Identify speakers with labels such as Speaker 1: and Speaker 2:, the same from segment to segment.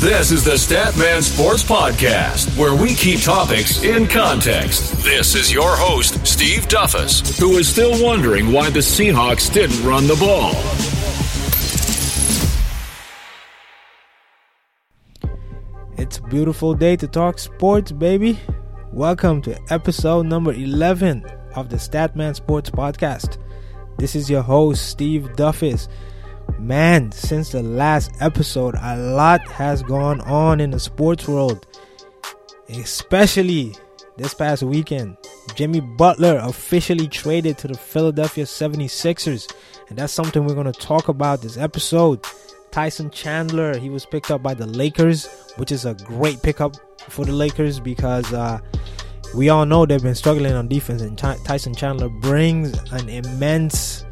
Speaker 1: This is the Statman Sports Podcast, where we keep topics in context. This is your host, Steve Duffus, who is still wondering why the Seahawks didn't run the ball.
Speaker 2: It's a beautiful day to talk sports, baby. Welcome to episode number 11 of the Statman Sports Podcast. This is your host, Steve Duffus. Man, since the last episode, a lot has gone on in the sports world, especially this past weekend. Jimmy Butler officially traded to the Philadelphia 76ers, and that's something we're going to talk about this episode. Tyson Chandler, he was picked up by the Lakers, which is a great pickup for the Lakers because uh, we all know they've been struggling on defense, and Ty- Tyson Chandler brings an immense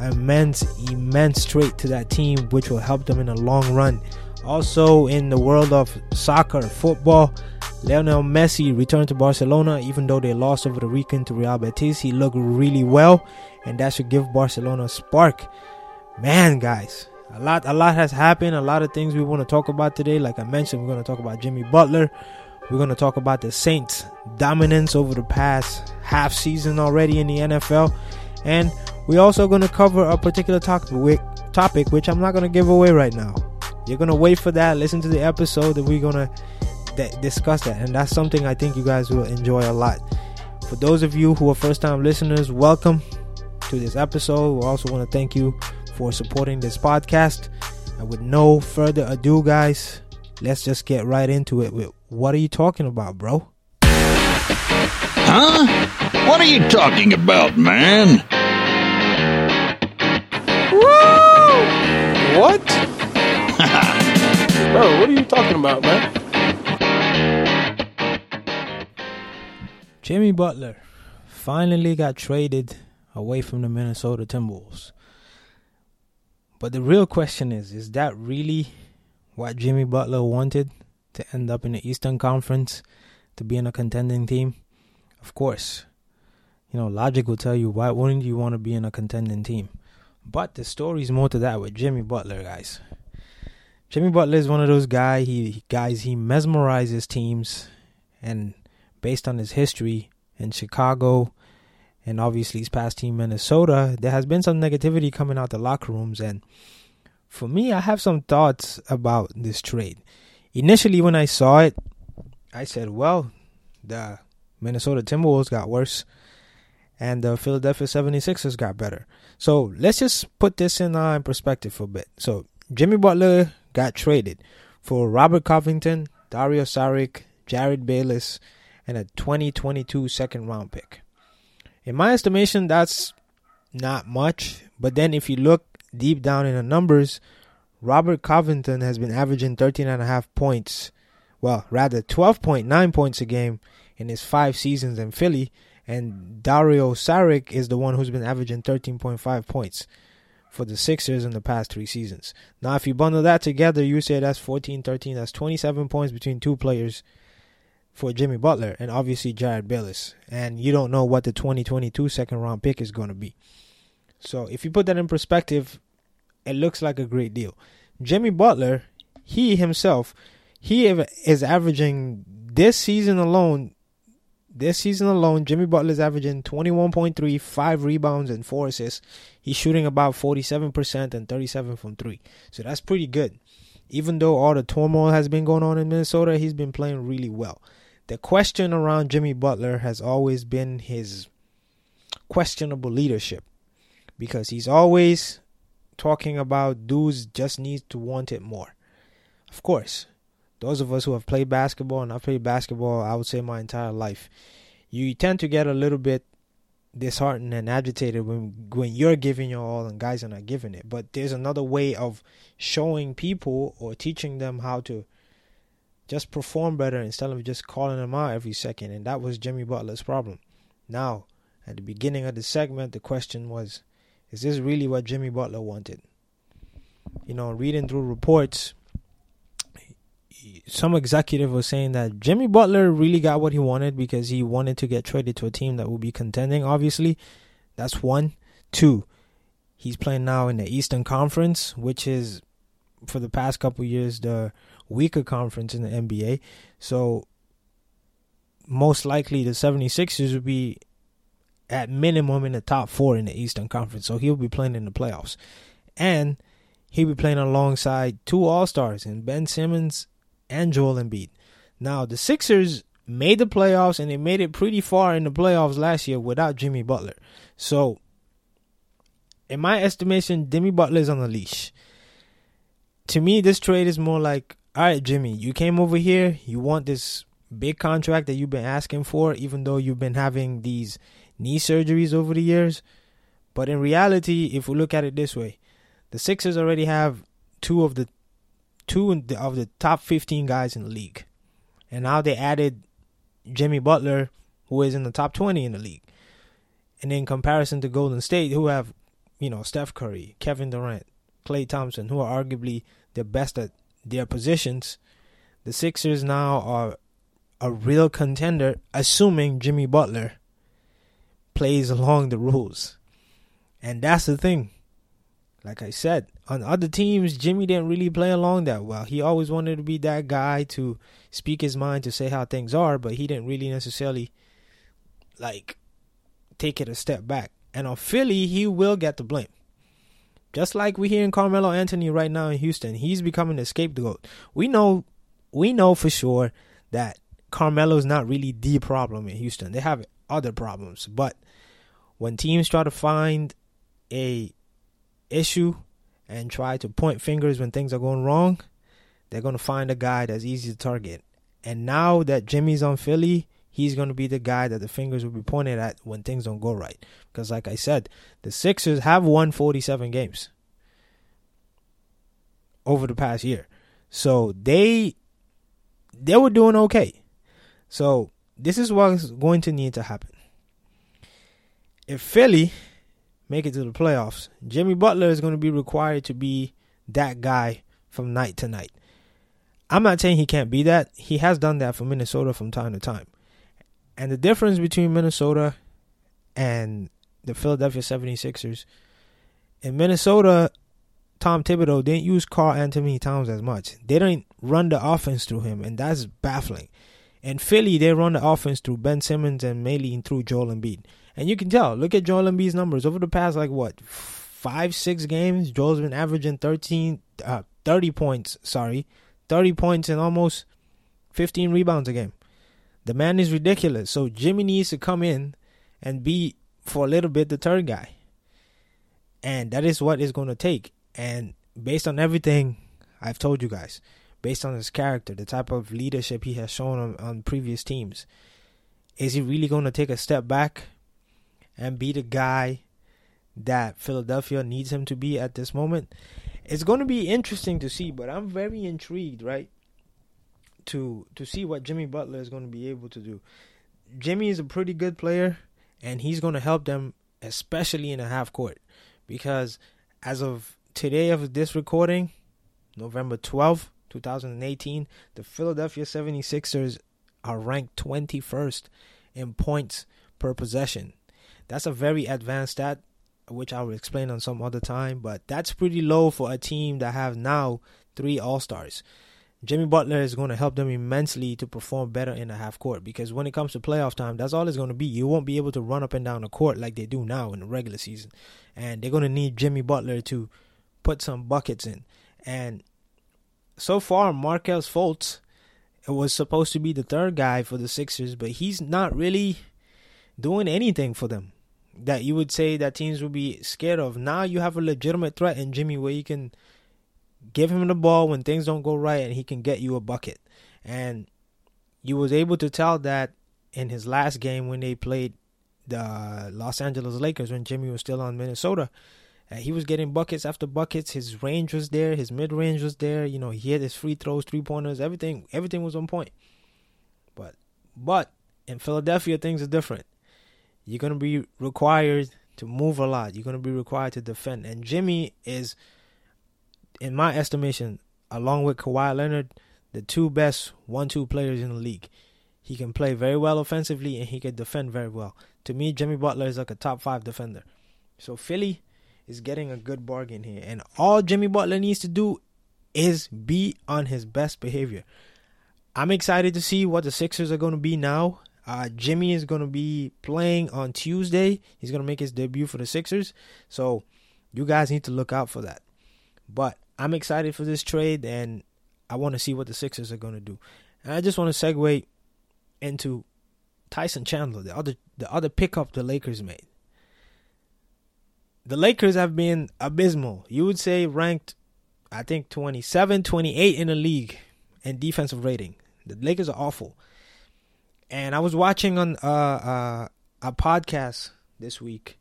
Speaker 2: immense, immense trait to that team, which will help them in the long run. Also, in the world of soccer, football, Lionel Messi returned to Barcelona, even though they lost over the weekend to Real Betis. He looked really well, and that should give Barcelona a spark. Man, guys, a lot, a lot has happened. A lot of things we want to talk about today. Like I mentioned, we're going to talk about Jimmy Butler. We're going to talk about the Saints' dominance over the past half season already in the NFL, and we're also going to cover a particular topic, topic which I'm not going to give away right now. You're going to wait for that, listen to the episode, and we're going to discuss that. And that's something I think you guys will enjoy a lot. For those of you who are first time listeners, welcome to this episode. We also want to thank you for supporting this podcast. And with no further ado, guys, let's just get right into it. With what are you talking about, bro?
Speaker 3: Huh? What are you talking about, man?
Speaker 4: What? Bro, what are you talking about, man?
Speaker 2: Jimmy Butler finally got traded away from the Minnesota Timberwolves. But the real question is is that really what Jimmy Butler wanted to end up in the Eastern Conference to be in a contending team? Of course. You know, logic will tell you why wouldn't you want to be in a contending team? But the story's more to that with Jimmy Butler, guys. Jimmy Butler is one of those guy he guys he mesmerizes teams and based on his history in Chicago and obviously his past team Minnesota, there has been some negativity coming out the locker rooms and for me I have some thoughts about this trade. Initially when I saw it, I said, well, the Minnesota Timberwolves got worse and the Philadelphia 76ers got better. So let's just put this in uh, perspective for a bit. So Jimmy Butler got traded for Robert Covington, Dario Saric, Jerryd Bayless, and a 2022 second round pick. In my estimation, that's not much. But then if you look deep down in the numbers, Robert Covington has been averaging 13 and a half points. Well, rather 12.9 points a game in his five seasons in Philly and Dario Saric is the one who's been averaging 13.5 points for the Sixers in the past three seasons. Now, if you bundle that together, you say that's 14 13. That's 27 points between two players for Jimmy Butler and obviously Jerryd Bayless. And you don't know what the 2022 second round pick is going to be. So, if you put that in perspective, it looks like a great deal. Jimmy Butler, he himself, he is averaging this season alone this season alone, Jimmy Butler is averaging 21.3, 5 rebounds, and 4 assists. He's shooting about 47% and 37 from 3. So that's pretty good. Even though all the turmoil has been going on in Minnesota, he's been playing really well. The question around Jimmy Butler has always been his questionable leadership because he's always talking about dudes just need to want it more. Of course, those of us who have played basketball and I've played basketball, I would say my entire life, you tend to get a little bit disheartened and agitated when when you're giving your all and guys are not giving it. But there's another way of showing people or teaching them how to just perform better instead of just calling them out every second. And that was Jimmy Butler's problem. Now, at the beginning of the segment, the question was, is this really what Jimmy Butler wanted? You know, reading through reports, some executive was saying that Jimmy Butler really got what he wanted because he wanted to get traded to a team that will be contending. Obviously, that's one. Two, he's playing now in the Eastern Conference, which is for the past couple years the weaker conference in the NBA. So most likely the 76ers would be at minimum in the top 4 in the Eastern Conference. So he'll be playing in the playoffs. And he'll be playing alongside two All-Stars and Ben Simmons and Joel Embiid. Now, the Sixers made the playoffs and they made it pretty far in the playoffs last year without Jimmy Butler. So, in my estimation, Jimmy Butler is on the leash. To me, this trade is more like, all right, Jimmy, you came over here, you want this big contract that you've been asking for, even though you've been having these knee surgeries over the years. But in reality, if we look at it this way, the Sixers already have two of the two of the top 15 guys in the league. And now they added Jimmy Butler, who is in the top 20 in the league. And in comparison to Golden State, who have, you know, Steph Curry, Kevin Durant, Klay Thompson, who are arguably the best at their positions, the Sixers now are a real contender, assuming Jimmy Butler plays along the rules. And that's the thing. Like I said, on other teams, Jimmy didn't really play along that well. He always wanted to be that guy to speak his mind, to say how things are, but he didn't really necessarily like take it a step back. And on Philly, he will get the blame. Just like we hear in Carmelo Anthony right now in Houston, he's becoming the scapegoat. We know we know for sure that Carmelo is not really the problem in Houston. They have other problems, but when teams try to find a issue and try to point fingers when things are going wrong, they're going to find a guy that's easy to target. And now that Jimmy's on Philly, he's going to be the guy that the fingers will be pointed at when things don't go right. Because, like I said, the Sixers have won 47 games over the past year. So they they were doing okay. So this is what's going to need to happen. If Philly make it to the playoffs, Jimmy Butler is going to be required to be that guy from night to night. I'm not saying he can't be that. He has done that for Minnesota from time to time. And the difference between Minnesota and the Philadelphia 76ers, in Minnesota, Tom Thibodeau didn't use Karl-Anthony Towns as much. They didn't run the offense through him, and that's baffling. In Philly, they run the offense through Ben Simmons and mainly through Joel Embiid. And you can tell. Look at Joel Embiid's numbers over the past like what five, six games. Joel's been averaging 13, uh, 30 points. Sorry, thirty points and almost fifteen rebounds a game. The man is ridiculous. So Jimmy needs to come in and be for a little bit the third guy. And that is what it's going to take. And based on everything I've told you guys, based on his character, the type of leadership he has shown on, on previous teams, is he really going to take a step back and be the guy that Philadelphia needs him to be at this moment. It's going to be interesting to see, but I'm very intrigued, right? To to see what Jimmy Butler is going to be able to do. Jimmy is a pretty good player, and he's going to help them, especially in a half court, because as of today of this recording, November 12th, 2018, the Philadelphia 76ers are ranked 21st in points per possession. That's a very advanced stat, which I will explain on some other time. But that's pretty low for a team that have now three All Stars. Jimmy Butler is going to help them immensely to perform better in the half court because when it comes to playoff time, that's all it's going to be. You won't be able to run up and down the court like they do now in the regular season. And they're going to need Jimmy Butler to put some buckets in. And so far, Markelle Fultz was supposed to be the third guy for the Sixers, but he's not really doing anything for them that you would say that teams would be scared of. Now you have a legitimate threat in Jimmy where you can give him the ball when things don't go right and he can get you a bucket. And you was able to tell that in his last game when they played the Los Angeles Lakers when Jimmy was still on Minnesota. Uh, he was getting buckets after buckets. His range was there. His mid range was there. You know, he had his free throws, three pointers, everything. Everything was on point. But, but in Philadelphia, things are different you're to be required to move a lot. You're to be required to defend. And Jimmy is, in my estimation, along with Kawhi Leonard, the two best one-two players in the league. He can play very well offensively and he can defend very well. To me, Jimmy Butler is like a top five defender. So Philly is getting a good bargain here. And all Jimmy Butler needs to do is be on his best behavior. I'm excited to see what the Sixers are going to be now. Uh, Jimmy is going to be playing on Tuesday. He's going to make his debut for the Sixers. So you guys need to look out for that. But I'm excited for this trade and I want to see what the Sixers are going to do. And I just want to segue into Tyson Chandler, the other the other pickup the Lakers made. The Lakers have been abysmal. You would say ranked I think 27, 28 in the league in defensive rating. The Lakers are awful. And I was watching on uh, uh, a podcast this week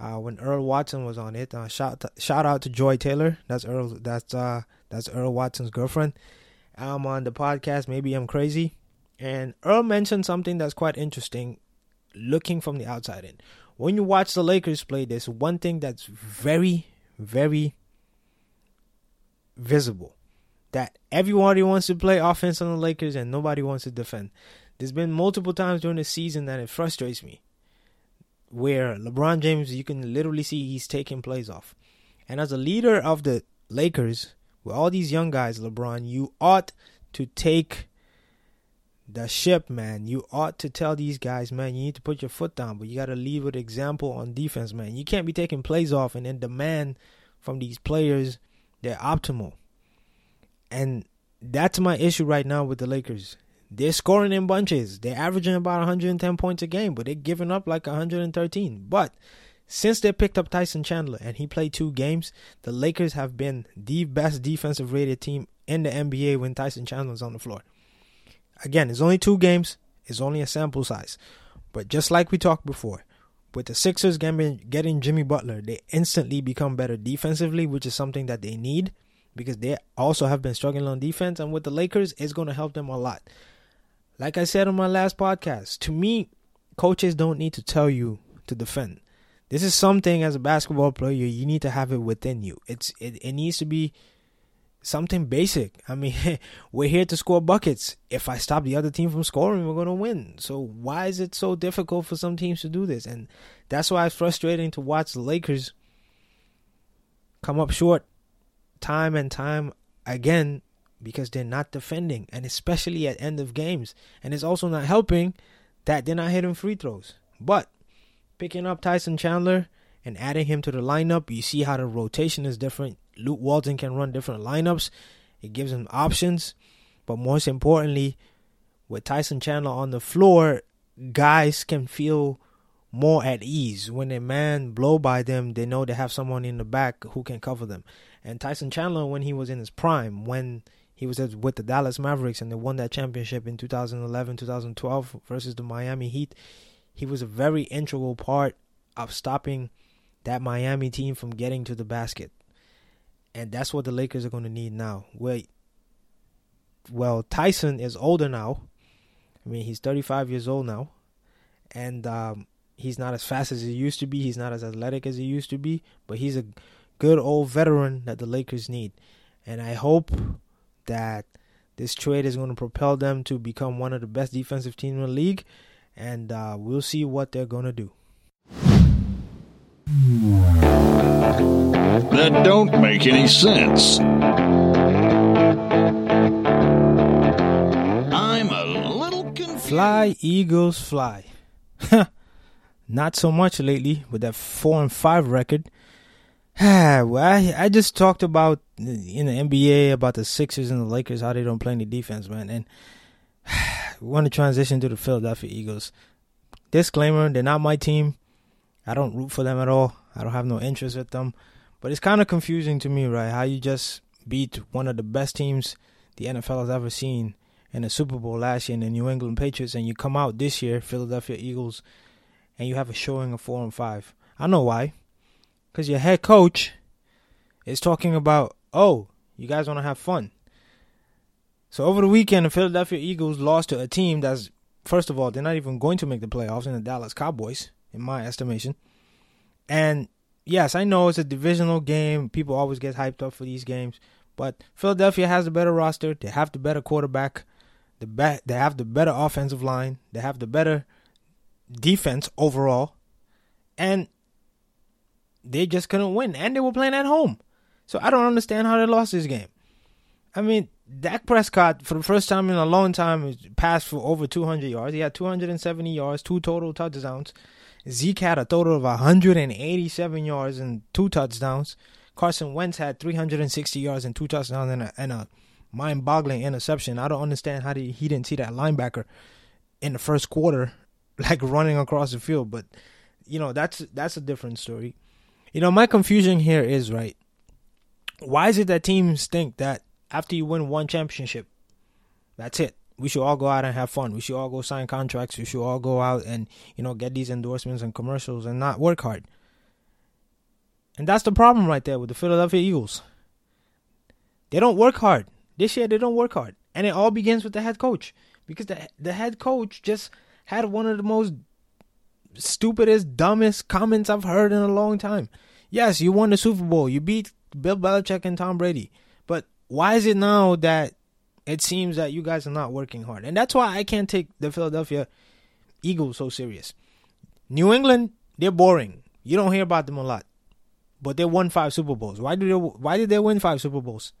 Speaker 2: uh, when Earl Watson was on it. Uh, shout shout out to Joy Taylor. That's Earl. That's uh that's Earl Watson's girlfriend. I'm on the podcast. Maybe I'm crazy. And Earl mentioned something that's quite interesting, looking from the outside in. When you watch the Lakers play, there's one thing that's very, very visible that everybody wants to play offense on the Lakers and nobody wants to defend. There's been multiple times during the season that it frustrates me where LeBron James, you can literally see he's taking plays off. And as a leader of the Lakers, with all these young guys, LeBron, you ought to take the ship, man. You ought to tell these guys, man, you need to put your foot down, but you got to leave an example on defense, man. You can't be taking plays off and then demand from these players they're optimal. And that's my issue right now with the Lakers. They're scoring in bunches. They're averaging about 110 points a game, but they're giving up like 113. But since they picked up Tyson Chandler and he played two games, the Lakers have been the best defensive rated team in the NBA when Tyson Chandler's on the floor. Again, it's only two games, it's only a sample size. But just like we talked before, with the Sixers getting, Jimmy Butler, they instantly become better defensively, which is something that they need because they also have been struggling on defense. And with the Lakers, it's going to help them a lot. Like I said on my last podcast, to me, coaches don't need to tell you to defend. This is something as a basketball player you need to have it within you. It's it, it needs to be something basic. I mean, we're here to score buckets. If I stop the other team from scoring, we're going to win. So why is it so difficult for some teams to do this? And that's why it's frustrating to watch the Lakers come up short time and time again because they're not defending, and especially at end of games. And it's also not helping that they're not hitting free throws. But picking up Tyson Chandler and adding him to the lineup, you see how the rotation is different. Luke Walton can run different lineups. It gives him options. But most importantly, with Tyson Chandler on the floor, guys can feel more at ease. When a man blow by them, they know they have someone in the back who can cover them. And Tyson Chandler, when he was in his prime, when he was with the Dallas Mavericks and they won that championship in 2011, 2012 versus the Miami Heat. He was a very integral part of stopping that Miami team from getting to the basket. And that's what the Lakers are going to need now. Wait. Well, Tyson is older now. I mean, he's 35 years old now. And um, he's not as fast as he used to be. He's not as athletic as he used to be. But he's a good old veteran that the Lakers need. And I hope that this trade is going to propel them to become one of the best defensive teams in the league, and uh, we'll see what they're going to do.
Speaker 3: That don't make any sense. I'm a little confused.
Speaker 2: Fly, Eagles, fly. Not so much lately with that four and five record. well, I, I just talked about in the NBA about the Sixers and the Lakers how they don't play any defense, man. And we want to transition to the Philadelphia Eagles. Disclaimer: They're not my team. I don't root for them at all. I don't have no interest with them. But it's kind of confusing to me, right? How you just beat one of the best teams the NFL has ever seen in the Super Bowl last year in the New England Patriots, and you come out this year, Philadelphia Eagles, and you have a showing of four and five. I know why because your head coach is talking about, oh, you guys want to have fun. So over the weekend, the Philadelphia Eagles lost to a team that's, first of all, they're not even going to make the playoffs in the Dallas Cowboys, in my estimation. And yes, I know it's a divisional game. People always get hyped up for these games. But Philadelphia has the better roster. They have the better quarterback. The be- they have the better offensive line. They have the better defense overall. And they just couldn't win, and they were playing at home. So I don't understand how they lost this game. I mean, Dak Prescott, for the first time in a long time, passed for over 200 yards. He had 270 yards, two total touchdowns. Zeke had a total of 187 yards and two touchdowns. Carson Wentz had 360 yards and two touchdowns and a, and a mind-boggling interception. I don't understand how he, he didn't see that linebacker in the first quarter, like running across the field. But you know that's that's a different story. You know my confusion here is right. Why is it that teams think that after you win one championship, that's it? We should all go out and have fun. We should all go sign contracts. We should all go out and you know get these endorsements and commercials and not work hard. And that's the problem right there with the Philadelphia Eagles. They don't work hard. This year they don't work hard. And it all begins with the head coach. Because the the head coach just had one of the most stupidest, dumbest comments I've heard in a long time. Yes, you won the Super Bowl. You beat Bill Belichick and Tom Brady. But why is it now that it seems that you guys are not working hard? And that's why I can't take the Philadelphia Eagles so serious. New England, they're boring. You don't hear about them a lot but they won five Super Bowls. Why did they why did they win five Super Bowls?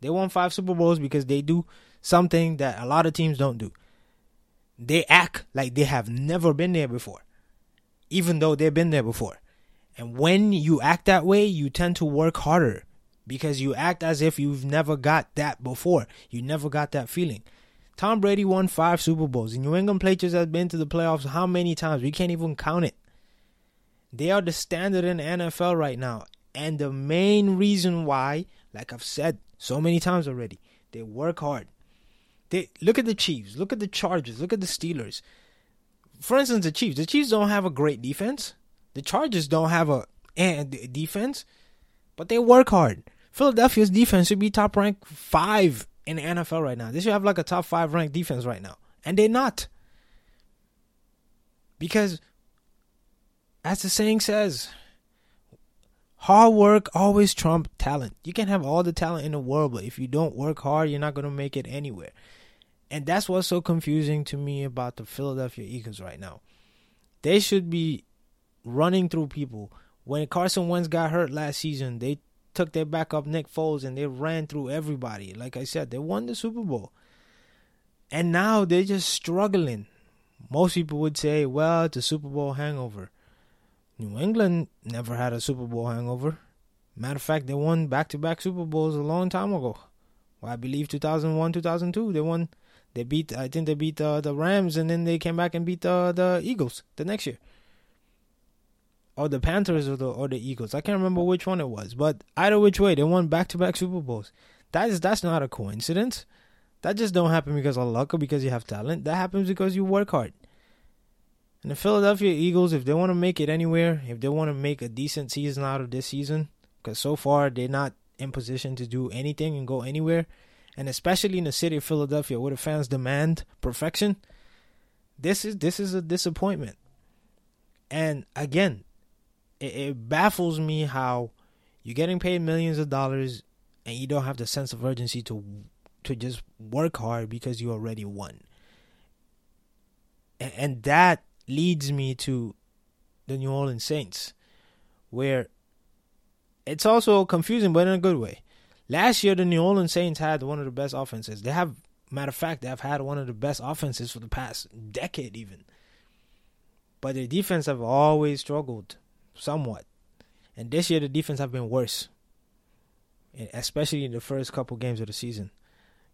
Speaker 2: They won five Super Bowls because they do something that a lot of teams don't do. They act like they have never been there before, even though they've been there before. And when you act that way, you tend to work harder because you act as if you've never got that before. You never got that feeling. Tom Brady won five Super Bowls. The New England Patriots have been to the playoffs how many times? We can't even count it. They are the standard in the NFL right now. And the main reason why, like I've said so many times already, they work hard. They look at the Chiefs, look at the Chargers, look at the Steelers. For instance, the Chiefs. The Chiefs don't have a great defense. The Chargers don't have a eh, defense, but they work hard. Philadelphia's defense should be top rank five in the NFL right now. They should have like a top five ranked defense right now, and they're not. Because as the saying says, hard work always trump talent. You can have all the talent in the world, but if you don't work hard, you're not going to make it anywhere. And that's what's so confusing to me about the Philadelphia Eagles right now. They should be running through people. When Carson Wentz got hurt last season, they took their backup Nick Foles and they ran through everybody. Like I said, they won the Super Bowl. And now they're just struggling. Most people would say, well, it's a Super Bowl hangover. New England never had a Super Bowl hangover. Matter of fact, they won back to back Super Bowls a long time ago. Well, I believe 2001, 2002. They won. They beat. I think they beat uh, the Rams, and then they came back and beat uh, the Eagles the next year. Or the Panthers or the or the Eagles. I can't remember which one it was, but either which way, they won back to back Super Bowls. That is that's not a coincidence. That just don't happen because of luck or because you have talent. That happens because you work hard. And the Philadelphia Eagles, if they want to make it anywhere, if they want to make a decent season out of this season, because so far they're not in position to do anything and go anywhere, and especially in the city of Philadelphia where the fans demand perfection, this is this is a disappointment. And again, it, it baffles me how you're getting paid millions of dollars and you don't have the sense of urgency to to just work hard because you already won. And, and that leads me to the New Orleans Saints, where it's also confusing, but in a good way. Last year, the New Orleans Saints had one of the best offenses. They have, matter of fact, they have had one of the best offenses for the past decade, even. But their defense have always struggled somewhat, and this year the defense have been worse, especially in the first couple games of the season.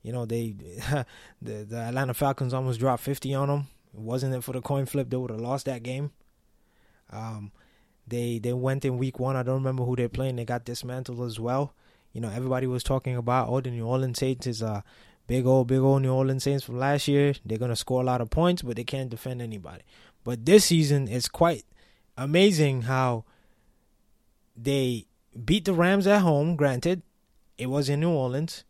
Speaker 2: You know, they the the Atlanta Falcons almost dropped fifty on them It wasn't it for the coin flip, they would have lost that game. Um, they they went in week one. I don't remember who they're playing. They got dismantled as well. You know, everybody was talking about oh the New Orleans Saints is a big old big old New Orleans Saints from last year. They're gonna score a lot of points, but they can't defend anybody. But this season is quite amazing how they beat the Rams at home. Granted, it was in New Orleans.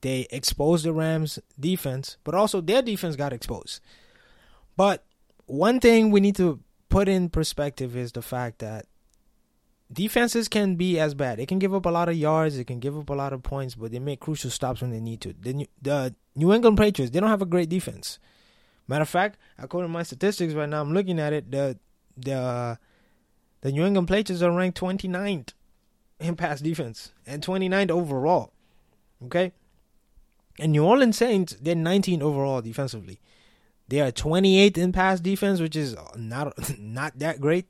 Speaker 2: They exposed the Rams defense, but also their defense got exposed. But one thing we need to put in perspective is the fact that defenses can be as bad. They can give up a lot of yards, they can give up a lot of points, but they make crucial stops when they need to. The New, the New England Patriots, they don't have a great defense. Matter of fact, according to my statistics right now, I'm looking at it. The the the New England Patriots are ranked 29th in pass defense and 29th overall. Okay, And New Orleans Saints, they're 19 overall defensively. They are 28th in pass defense, which is not not that great,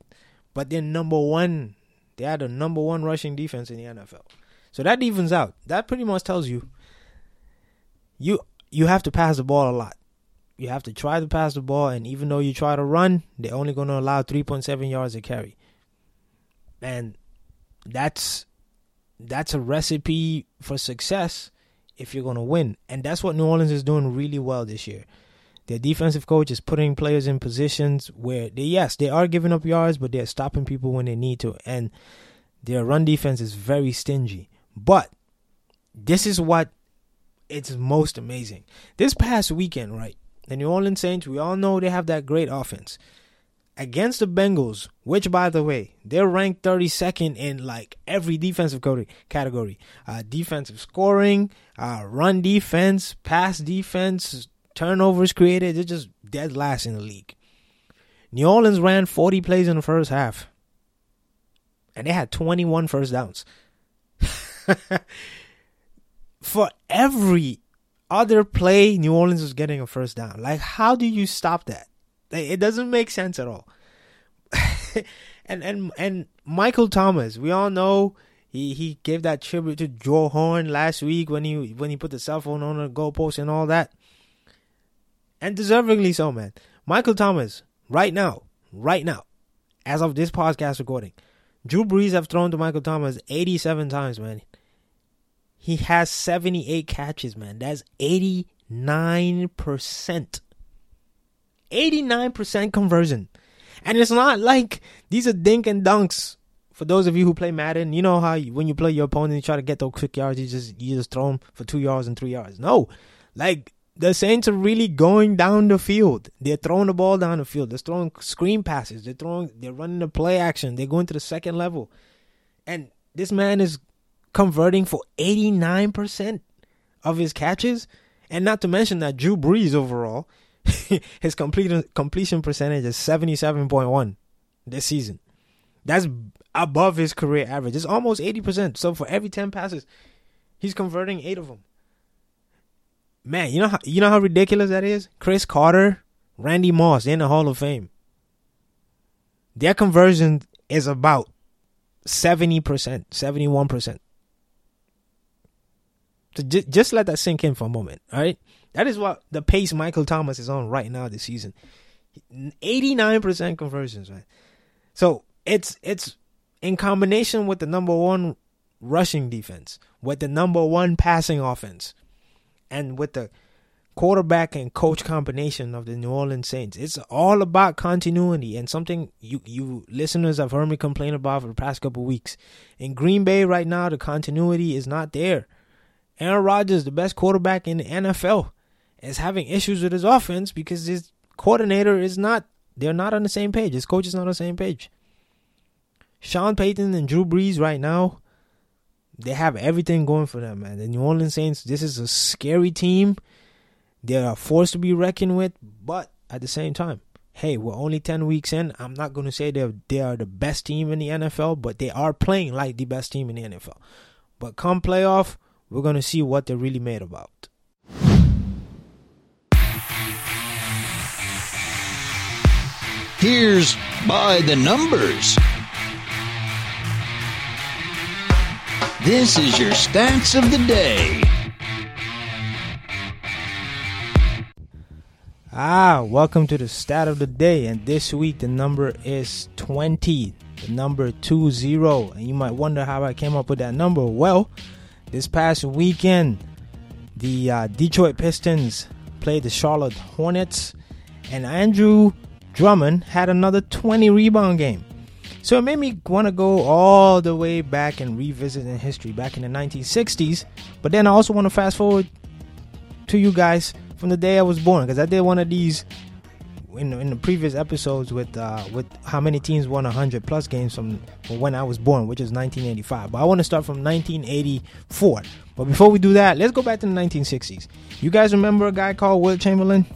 Speaker 2: but they're number one. They are the number one rushing defense in the NFL. So that evens out. That pretty much tells you you you have to pass the ball a lot. You have to try to pass the ball, and even though you try to run, they're only going to allow 3.7 yards a carry, and that's that's a recipe for success if you're going to win. And that's what New Orleans is doing really well this year. Their defensive coach is putting players in positions where they yes, they are giving up yards, but they're stopping people when they need to. And their run defense is very stingy. But this is what it's most amazing. This past weekend, right? The New Orleans Saints, we all know they have that great offense. Against the Bengals, which by the way, they're ranked 32nd in like every defensive category. Uh, defensive scoring, uh, run defense, pass defense, turnovers created. They're just dead last in the league. New Orleans ran 40 plays in the first half. And they had 21 first downs. For every other play, New Orleans was getting a first down. Like, how do you stop that? It doesn't make sense at all. and and and Michael Thomas, we all know he he gave that tribute to Joe Horn last week when he when he put the cell phone on the goalpost and all that, and deservingly so, man. Michael Thomas, right now, right now, as of this podcast recording, Drew Brees have thrown to Michael Thomas 87 times, man. He has 78 catches, man. That's 89%. 89% conversion. And it's not like these are dink and dunks. For those of you who play Madden, you know how you, when you play your opponent, you try to get those quick yards, you just you just throw them for two yards and three yards. No, like the Saints are really going down the field. They're throwing the ball down the field. They're throwing screen passes. They're throwing. They're running the play action. They're going to the second level, and this man is converting for eighty nine percent of his catches, and not to mention that Drew Brees overall, his complete completion percentage is seventy seven point one this season. That's above his career average. It's almost eighty percent. So for every ten passes, he's converting eight of them man, you know how you know how ridiculous that is? Cris Carter, Randy Moss in the Hall of Fame. Their conversion is about 70%, 71%. So just, let that sink in for a moment, all right? That is what the pace Michael Thomas is on right now this season. 89% conversions, right? So it's it's in combination with the number one rushing defense, with the number one passing offense and with the quarterback and coach combination of the New Orleans Saints. It's all about continuity and something you you listeners have heard me complain about for the past couple weeks. In Green Bay right now, the continuity is not there. Aaron Rodgers, the best quarterback in the NFL, is having issues with his offense because his coordinator is not they're not on the same page. His coach is not on the same page. Sean Payton and Drew Brees right now they have everything going for them, man. The New Orleans Saints, this is a scary team. They are a force to be reckoned with, but at the same time, hey, we're only 10 weeks in. I'm not going to say they're, they are the best team in the NFL, but they are playing like the best team in the NFL. But come playoff, we're going to see what they're really made about.
Speaker 3: Here's by the numbers. This is your stats of the day.
Speaker 2: Ah, welcome to the stat of the day. And this week the number is 20, the number 20. And you might wonder how I came up with that number. Well, this past weekend, the uh, Detroit Pistons played the Charlotte Hornets, and Andre Drummond had another 20 rebound game. So it made me want to go all the way back and revisit in history back in the 1960s. But then I also want to fast forward to you guys from the day I was born because I did one of these in, in the previous episodes with uh, with how many teams won 100 plus games from, when I was born, which is 1985. But I want to start from 1984. But before we do that, let's go back to the 1960s. You guys remember a guy called Wilt Chamberlain?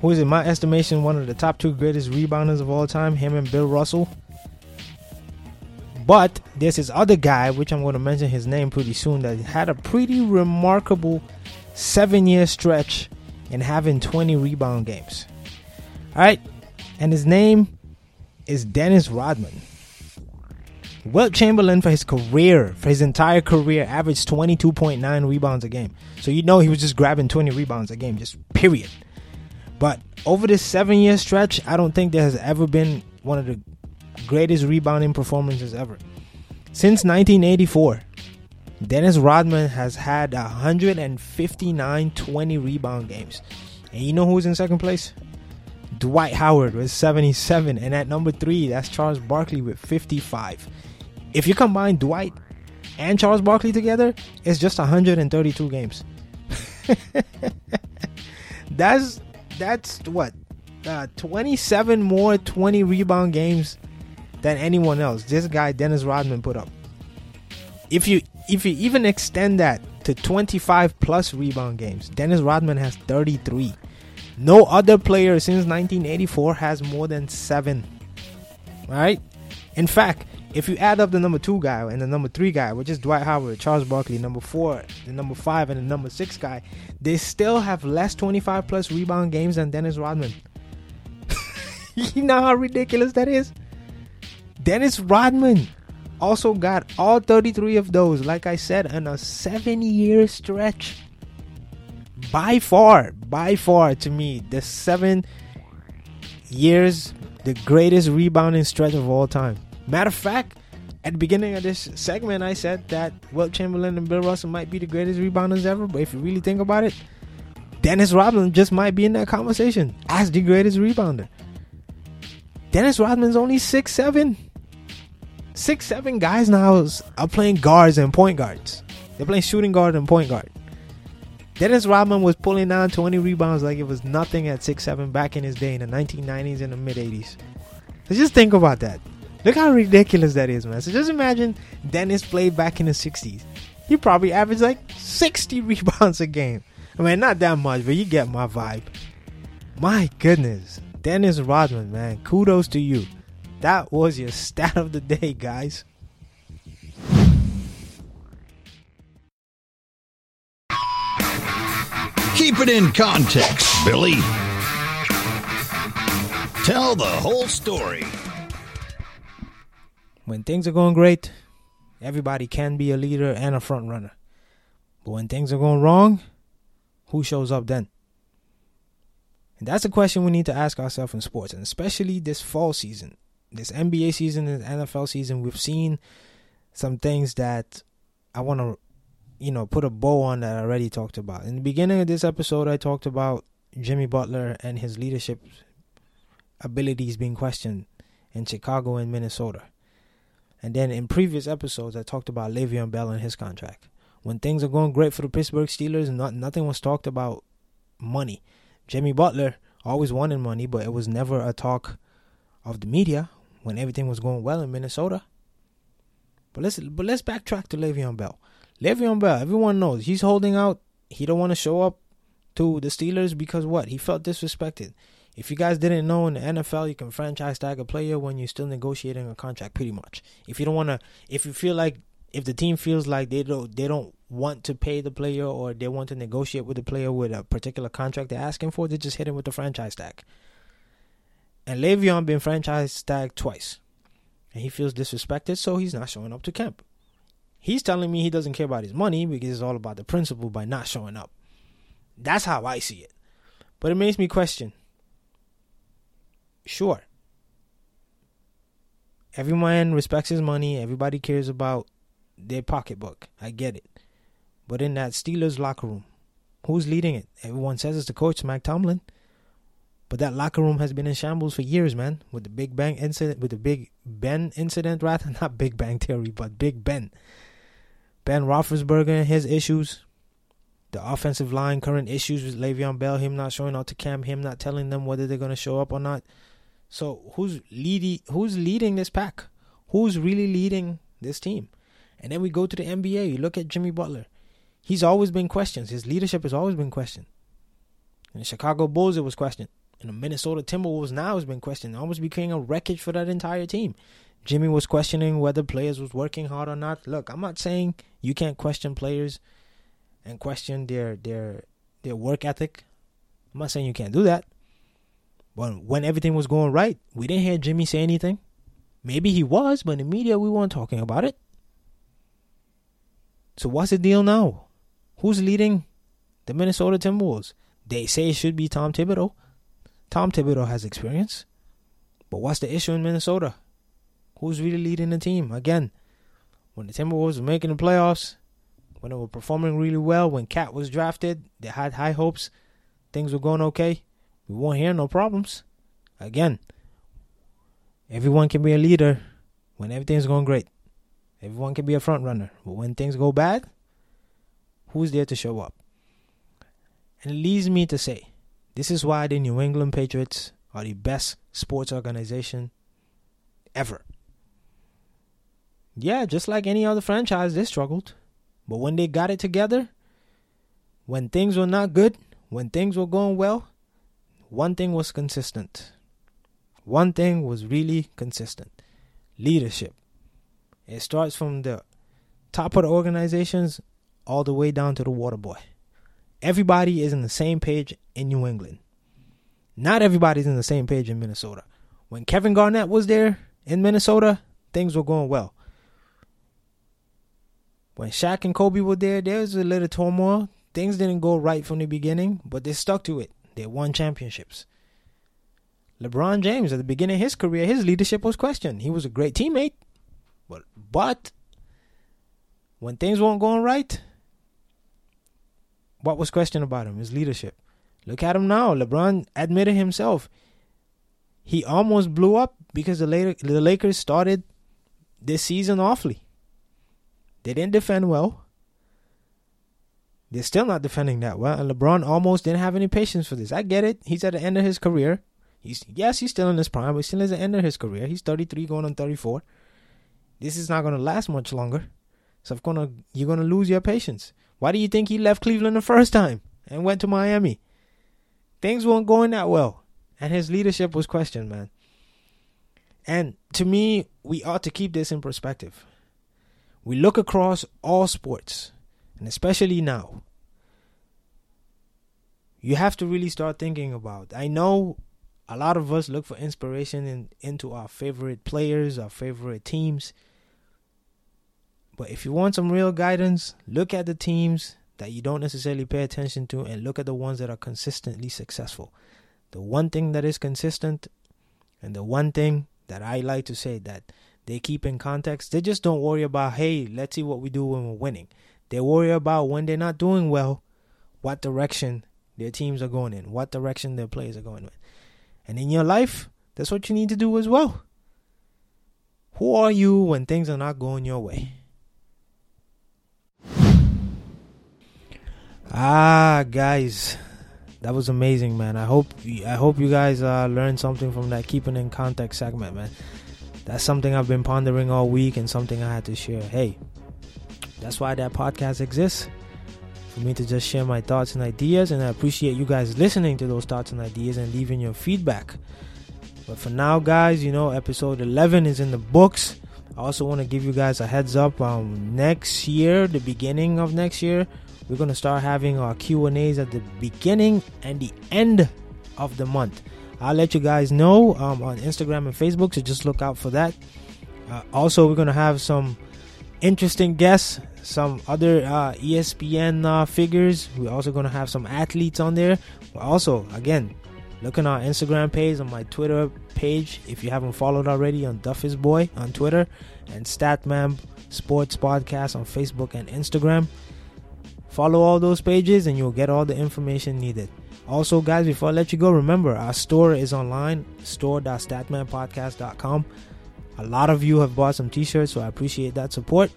Speaker 2: who is in my estimation one of the top two greatest rebounders of all time, him and Bill Russell. But there's this other guy, which I'm going to mention his name pretty soon, that had a pretty remarkable seven year stretch and having 20 rebound games. All right. And his name is Dennis Rodman. Wilt Chamberlain for his career, for his entire career, averaged 22.9 rebounds a game. So you know he was just grabbing 20 rebounds a game, just period. But over this seven year stretch, I don't think there has ever been one of the greatest rebounding performances ever. Since 1984, Dennis Rodman has had 159 20 rebound games. And you know who's in second place? Dwight Howard with 77. And at number three, that's Charles Barkley with 55. If you combine Dwight and Charles Barkley together, it's just 132 games. that's that's what uh, 27 more 20 rebound games than anyone else. This guy Dennis Rodman put up. If you if you even extend that to 25 plus rebound games, Dennis Rodman has 33. No other player since 1984 has more than seven. Right? In fact, if you add up the number two guy and the number three guy, which is Dwight Howard, Charles Barkley, number four, the number five, and the number six guy, they still have less 25 plus rebound games than Dennis Rodman. you know how ridiculous that is? Dennis Rodman also got all 33 of those, like I said, in a seven year stretch. By far, by far, to me, the seven years, the greatest rebounding stretch of all time. Matter of fact, at the beginning of this segment, I said that Wilt Chamberlain and Bill Russell might be the greatest rebounders ever. But if you really think about it, Dennis Rodman just might be in that conversation as the greatest rebounder. Dennis Rodman's only six seven. Six seven guys now are playing guards and point guards. They're playing shooting guard and point guard. Dennis Rodman was pulling down 20 rebounds like it was nothing at six seven back in his day in the 1990s and the mid 80s. So just think about that. Look how ridiculous that is, man. So just imagine Dennis played back in the 60s. He probably averaged like 60 rebounds a game. I mean, not that much, but you get my vibe. My goodness. Dennis Rodman, man. Kudos to you. That was your stat of the day, guys.
Speaker 3: Keep it in context, Billy. Tell the whole story.
Speaker 2: When things are going great, everybody can be a leader and a front runner. But when things are going wrong, who shows up then? And that's a question we need to ask ourselves in sports, and especially this fall season, this NBA season and NFL season. We've seen some things that I want to, you know, put a bow on that I already talked about. In the beginning of this episode, I talked about Jimmy Butler and his leadership abilities being questioned in Chicago and Minnesota. And then in previous episodes, I talked about Le'Veon Bell and his contract. When things are going great for the Pittsburgh Steelers, not nothing was talked about money. Jimmy Butler always wanted money, but it was never a talk of the media when everything was going well in Minnesota. But let's but let's backtrack to Le'Veon Bell. Le'Veon Bell, everyone knows he's holding out. He don't want to show up to the Steelers because what? He felt disrespected. If you guys didn't know, in the NFL, you can franchise tag a player when you're still negotiating a contract, pretty much. If you don't want to, if you feel like, if the team feels like they don't, they don't want to pay the player or they want to negotiate with the player with a particular contract they're asking for, they just hit him with the franchise tag. And Le'Veon been franchise tagged twice, and he feels disrespected, so he's not showing up to camp. He's telling me he doesn't care about his money because it's all about the principle by not showing up. That's how I see it. But it makes me question Sure. Everyone respects his money. Everybody cares about their pocketbook. I get it. But in that Steelers locker room, who's leading it? Everyone says it's the coach, Mike Tomlin. But that locker room has been in shambles for years, man. With the Big Bang incident, with the Big Ben incident, rather not Big Bang Theory, but Big Ben. Ben Roethlisberger and his issues, the offensive line current issues with Le'Veon Bell, him not showing out to camp, him not telling them whether they're going to show up or not. So who's leading? Who's leading this pack? Who's really leading this team? And then we go to the NBA. You look at Jimmy Butler. He's always been questioned. His leadership has always been questioned. In the Chicago Bulls, it was questioned. In the Minnesota Timberwolves, now has been questioned. It almost became a wreckage for that entire team. Jimmy was questioning whether players was working hard or not. Look, I'm not saying you can't question players and question their their their work ethic. I'm not saying you can't do that. But when everything was going right, we didn't hear Jimmy say anything. Maybe he was, but in the media we weren't talking about it. So what's the deal now? Who's leading the Minnesota Timberwolves? They say it should be Tom Thibodeau. Tom Thibodeau has experience. But what's the issue in Minnesota? Who's really leading the team? Again, when the Timberwolves were making the playoffs, when they were performing really well, when KAT was drafted, they had high hopes, things were going okay. We won't hear no problems. Again, everyone can be a leader when everything's going great. Everyone can be a front runner. But when things go bad, who's there to show up? And it leads me to say, this is why the New England Patriots are the best sports organization ever. Yeah, just like any other franchise, they struggled. But when they got it together, when things were not good, when things were going well, one thing was consistent. One thing was really consistent leadership. It starts from the top of the organizations all the way down to the water boy. Everybody is in the same page in New England. Not everybody's in the same page in Minnesota. When Kevin Garnett was there in Minnesota, things were going well. When Shaq and Kobe were there, there was a little turmoil. Things didn't go right from the beginning, but they stuck to it. They won championships. LeBron James, at the beginning of his career, his leadership was questioned. He was a great teammate, but but when things weren't going right, what was questioned about him? His leadership. Look at him now. LeBron admitted himself. He almost blew up because the the Lakers started this season awfully. They didn't defend well. They're still not defending that well, and LeBron almost didn't have any patience for this. I get it. He's at the end of his career. He's yes, he's still in his prime, but still at the end of his career. He's 33 going on 34. This is not to last much longer. So I'm gonna you're to lose your patience. Why do you think he left Cleveland the first time and went to Miami? Things weren't going that well, and his leadership was questioned, man. And to me, we ought to keep this in perspective. We look across all sports and especially now, you have to really start thinking about. I know a lot of us look for inspiration in, into our favorite players, our favorite teams. But if you want some real guidance, look at the teams that you don't necessarily pay attention to and look at the ones that are consistently successful. The one thing that is consistent and the one thing that I like to say that they keep in context, they just don't worry about, hey, let's see what we do when we're winning. They worry about when they're not doing well, what direction their teams are going in, what direction their players are going in. And in your life, that's what you need to do as well. Who are you when things are not going your way? Ah, guys, that was amazing, man. I hope I hope you guys uh, learned something from that keeping in context segment, man. That's something I've been pondering all week and something I had to share. Hey, that's why that podcast exists. For me to just share my thoughts and ideas, and I appreciate you guys listening to those thoughts and ideas and leaving your feedback. But for now, guys, you know, episode 11 is in the books. I also want to give you guys a heads up. Um, next year, the beginning of next year, we're gonna start having our Q and A's at the beginning and the end of the month. I'll let you guys know um, on Instagram and Facebook, so just look out for that. Uh, also, we're gonna have some interesting guests, some other uh, ESPN uh, figures. We're also going to have some athletes on there. But also, again, look on our Instagram page, on my Twitter page, if you haven't followed already, on Duffy's Boy on Twitter, and Statman Sports Podcast on Facebook and Instagram. Follow all those pages and you'll get all the information needed. Also, guys, before I let you go, remember our store is online store.statmanpodcast.com. A lot of you have bought some t shirts, so I appreciate that support.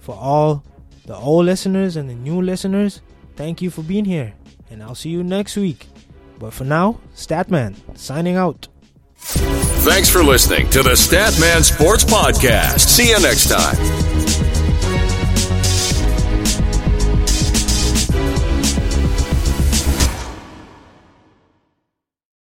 Speaker 2: For all the old listeners and the new listeners, thank you for being here. And I'll see you next week. But for now, Statman signing out.
Speaker 1: Thanks for listening to the Statman Sports Podcast. See you next time.